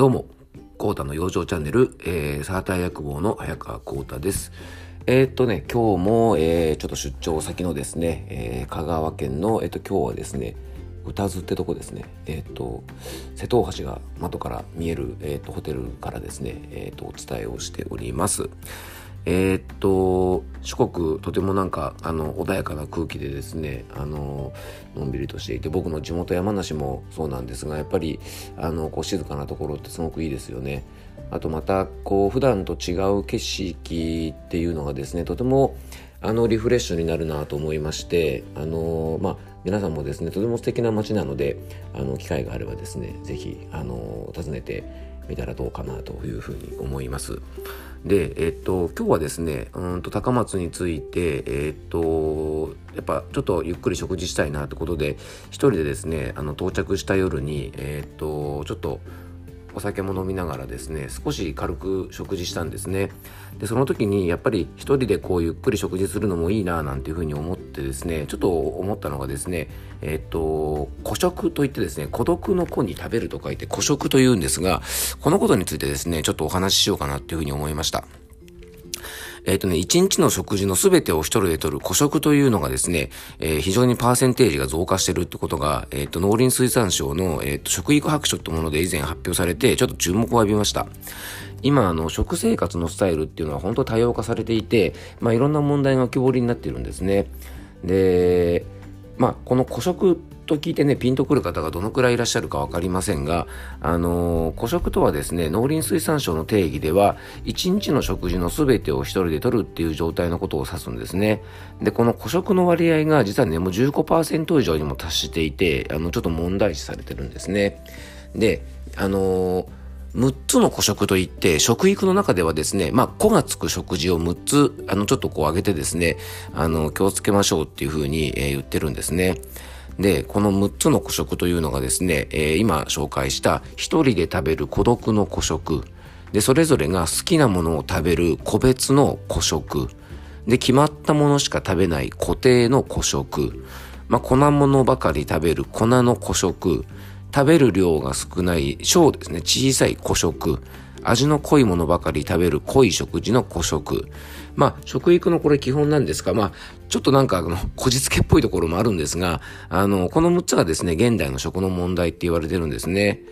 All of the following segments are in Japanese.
どうも、コータの養生チャンネル、えー、サーター役房の早川コータです。えー、っとね、今日も、えー、ちょっと出張先のですね、えー、香川県の、えー、っと、今日はですね、歌津ってとこですね、えっ、と、瀬戸大橋が窓から見える、えっ、と、ホテルからですね、えっ、と、お伝えをしております。えー、っと、四国、とてもなんか、あの、穏やかな空気でですね、あの、のんびりとしていて、僕の地元山梨もそうなんですが、やっぱり、あの、こう、静かなところってすごくいいですよね。あとまた、こう、普段と違う景色っていうのがですね、とても、あの、リフレッシュになるなと思いまして、あの、まあ、皆さんもですね、とても素敵な街なので、あの、機会があればですね、ぜひ、あの、訪ねてみたらどうかなというふうに思います。で、えっと、今日はですね、うんと高松について、えっと、やっぱちょっとゆっくり食事したいなってことで、一人でですね、あの到着した夜に、えっと、ちょっとお酒も飲みながらですね少し軽く食事したんですね。でその時にやっぱり一人でこうゆっくり食事するのもいいななんていうふうに思ってですねちょっと思ったのがですねえっと孤食といってですね孤独の子に食べると書いて孤食というんですがこのことについてですねちょっとお話ししようかなっていうふうに思いました。えっ、ー、とね、1日の食事の全てを一人で取る古食というのがですね、えー、非常にパーセンテージが増加してるってことが、えっ、ー、と、農林水産省の、えっ、と、食育白書ってもので以前発表されて、ちょっと注目を浴びました。今、あの、食生活のスタイルっていうのは本当多様化されていて、まあ、いろんな問題が浮き彫りになっているんですね。で、まあ、この古食と聞いてね、ピンとくる方がどのくらいいらっしゃるかわかりませんが、あのー、古食とはですね、農林水産省の定義では、1日の食事の全てを一人で取るっていう状態のことを指すんですね。で、この古食の割合が実はね、もう15%以上にも達していて、あの、ちょっと問題視されてるんですね。で、あのー6つの古食といって、食育の中ではですね、まあ、子がつく食事を6つ、あの、ちょっとこう上げてですね、あの、気をつけましょうっていうふうに、えー、言ってるんですね。で、この6つの古食というのがですね、えー、今紹介した一人で食べる孤独の古食。で、それぞれが好きなものを食べる個別の古食。で、決まったものしか食べない固定の古食。まあ、粉物ばかり食べる粉の古食。食べる量が少ない小ですね、小さい古食。味の濃いものばかり食べる濃い食事の古食。まあ、食育のこれ基本なんですが、まあ、ちょっとなんか、あの、こじつけっぽいところもあるんですが、あの、この6つがですね、現代の食の問題って言われてるんですね。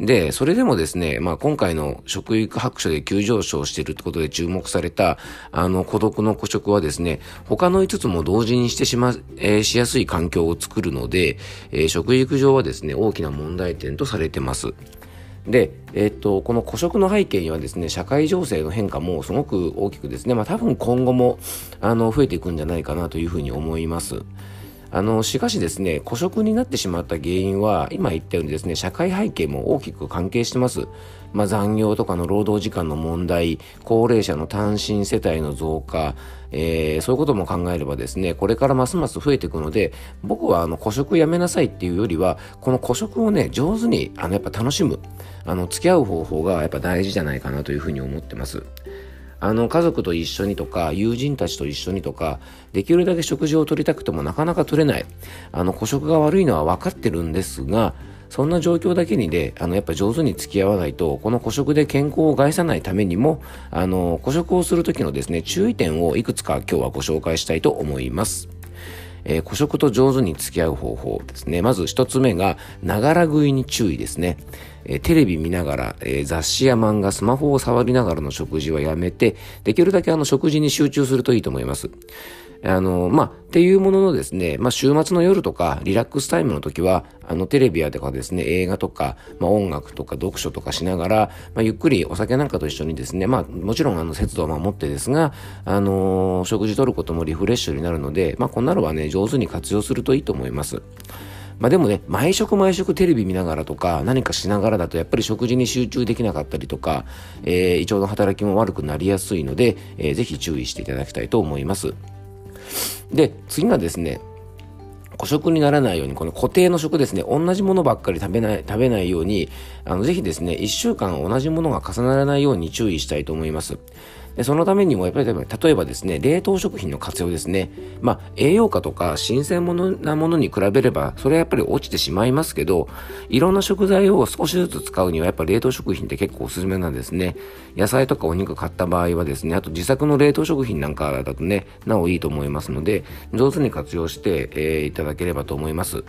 で、それでもですね、まあ今回の食育白書で急上昇しているってことで注目された、あの孤独の孤食はですね、他の5つも同時にしてしま、えー、しやすい環境を作るので、えー、食育上はですね、大きな問題点とされてます。で、え、っと、この古色の背景にはですね、社会情勢の変化もすごく大きくですね、まあ多分今後も、あの、増えていくんじゃないかなというふうに思います。あの、しかしですね、孤食になってしまった原因は、今言ったようにですね、社会背景も大きく関係してます。まあ、残業とかの労働時間の問題、高齢者の単身世帯の増加、えー、そういうことも考えればですね、これからますます増えていくので、僕はあの、孤食やめなさいっていうよりは、この孤食をね、上手に、あの、やっぱ楽しむ、あの、付き合う方法がやっぱ大事じゃないかなというふうに思ってます。あの、家族と一緒にとか、友人たちと一緒にとか、できるだけ食事をとりたくてもなかなか取れない。あの、孤食が悪いのは分かってるんですが、そんな状況だけにで、あの、やっぱ上手に付き合わないと、この孤食で健康を害さないためにも、あの、孤食をするときのですね、注意点をいくつか今日はご紹介したいと思います。えー、孤食と上手に付き合う方法ですね。まず一つ目が、ながら食いに注意ですね。えー、テレビ見ながら、えー、雑誌や漫画、スマホを触りながらの食事はやめて、できるだけあの食事に集中するといいと思います。あの、まあ、っていうもののですね、まあ、週末の夜とか、リラックスタイムの時は、あの、テレビやとかですね、映画とか、まあ、音楽とか読書とかしながら、ま、ゆっくりお酒なんかと一緒にですね、ま、もちろんあの、節度を守ってですが、あのー、食事とることもリフレッシュになるので、ま、こんなのはね、上手に活用するといいと思います。まあでもね、毎食毎食テレビ見ながらとか、何かしながらだとやっぱり食事に集中できなかったりとか、えー、胃腸の働きも悪くなりやすいので、えー、ぜひ注意していただきたいと思います。で、次がですね、孤食にならないように、この固定の食ですね、同じものばっかり食べない、食べないように、あの、ぜひですね、1週間同じものが重ならないように注意したいと思います。でそのためにもやっぱり例えばですね冷凍食品の活用ですね。まあ栄養価とか新鮮なものに比べればそれはやっぱり落ちてしまいますけどいろんな食材を少しずつ使うにはやっぱ冷凍食品って結構おすすめなんですね。野菜とかお肉買った場合はですねあと自作の冷凍食品なんかだとねなおいいと思いますので上手に活用して、えー、いただければと思います。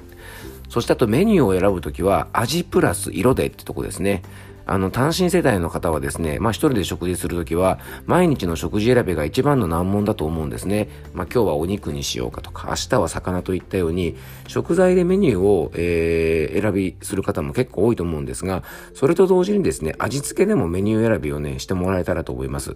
そしてあとメニューを選ぶときは味プラス色でってとこですね。あの、単身世帯の方はですね、まあ一人で食事するときは、毎日の食事選びが一番の難問だと思うんですね。まあ今日はお肉にしようかとか、明日は魚といったように、食材でメニューを、えー、選びする方も結構多いと思うんですが、それと同時にですね、味付けでもメニュー選びをね、してもらえたらと思います。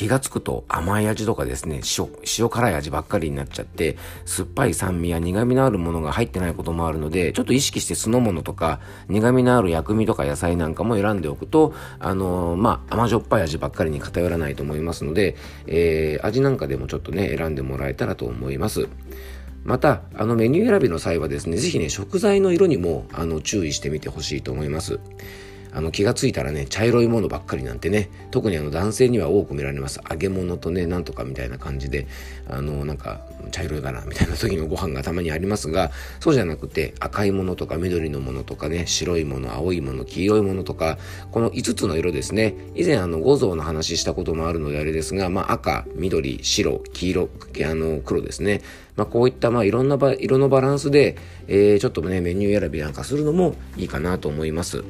気がつくと甘い味とかですね、塩、塩辛い味ばっかりになっちゃって、酸っぱい酸味や苦味のあるものが入ってないこともあるので、ちょっと意識して酢の物とか、苦味のある薬味とか野菜なんかも選んでおくと、あのー、まあ、甘じょっぱい味ばっかりに偏らないと思いますので、えー、味なんかでもちょっとね、選んでもらえたらと思います。また、あのメニュー選びの際はですね、ぜひね、食材の色にも、あの、注意してみてほしいと思います。あの気がついたらね茶色いものばっかりなんてね特にあの男性には多く見られます。揚げ物とねなんとかみたいな感じであのなんか茶色いかなみたいな時のご飯がたまにありますがそうじゃなくて赤いものとか緑のものとかね白いもの青いもの黄色いものとかこの5つの色ですね。以前あの五臓の話したこともあるのであれですが、まあ、赤緑白黄色あの黒ですね。まあ、こういったまあいろんな色のバランスで、えー、ちょっとねメニュー選びなんかするのもいいかなと思います。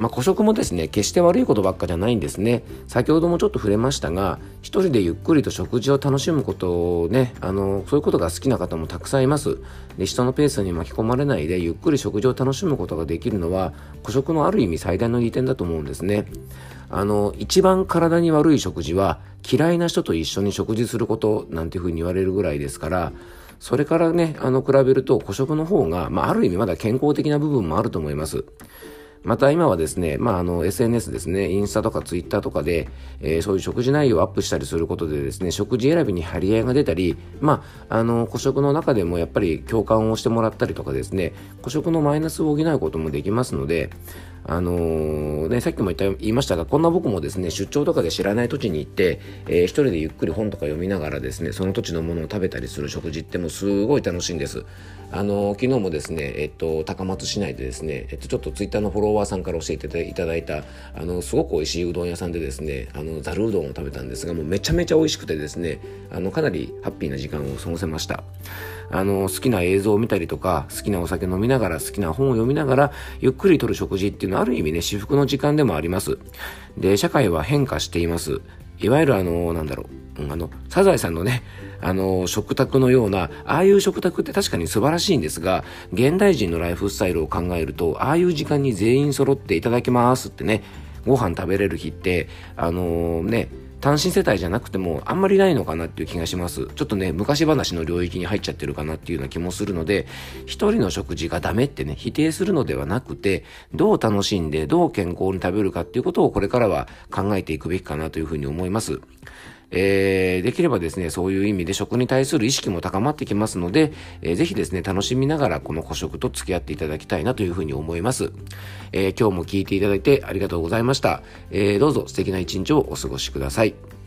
まあ、孤食もですね決して悪いことばっかじゃないんですね。先ほどもちょっと触れましたが一人でゆっくりと食事を楽しむことをねあのそういうことが好きな方もたくさんいます。で人のペースに巻き込まれないでゆっくり食事を楽しむことができるのは孤食のある意味最大の利点だと思うんですね。あの一番体に悪い食事は嫌いな人と一緒に食事することなんていうふうに言われるぐらいですからそれからね、あの、比べると、孤食の方が、まあ、ある意味まだ健康的な部分もあると思います。また今はですね、まあ、あの、SNS ですね、インスタとかツイッターとかで、えー、そういう食事内容をアップしたりすることでですね、食事選びに張り合いが出たり、まあ、あの、古食の中でもやっぱり共感をしてもらったりとかですね、古食のマイナスを補うこともできますので、あのー、ね、さっきも言った言いましたが、こんな僕もですね、出張とかで知らない土地に行って、えー、一人でゆっくり本とか読みながらですね、その土地のものを食べたりする食事ってもうすごい楽しいんです。あのー、昨日もですね、えっと、高松市内でですね、えっと、ちょっとツイッターのフォロワーさんから教えていただいた、あの、すごく美味しいうどん屋さんでですね、あの、ざるうどんを食べたんですが、もうめちゃめちゃ美味しくてですね、あの、かなりハッピーな時間を過ごせました。あの、好きな映像を見たりとか、好きなお酒飲みながら、好きな本を読みながら、ゆっくりとる食事っていうのはある意味ね、至福の時間でもあります。で、社会は変化しています。いわゆるあの、なんだろう、あの、サザエさんのね、あの、食卓のような、ああいう食卓って確かに素晴らしいんですが、現代人のライフスタイルを考えると、ああいう時間に全員揃っていただきますってね、ご飯食べれる日って、あのー、ね、単身世帯じゃなくてもあんまりないのかなっていう気がします。ちょっとね、昔話の領域に入っちゃってるかなっていうような気もするので、一人の食事がダメってね、否定するのではなくて、どう楽しんで、どう健康に食べるかっていうことをこれからは考えていくべきかなというふうに思います。えー、できればですね、そういう意味で食に対する意識も高まってきますので、えー、ぜひですね、楽しみながらこの古食と付き合っていただきたいなというふうに思います。えー、今日も聞いていただいてありがとうございました。えー、どうぞ素敵な一日をお過ごしください。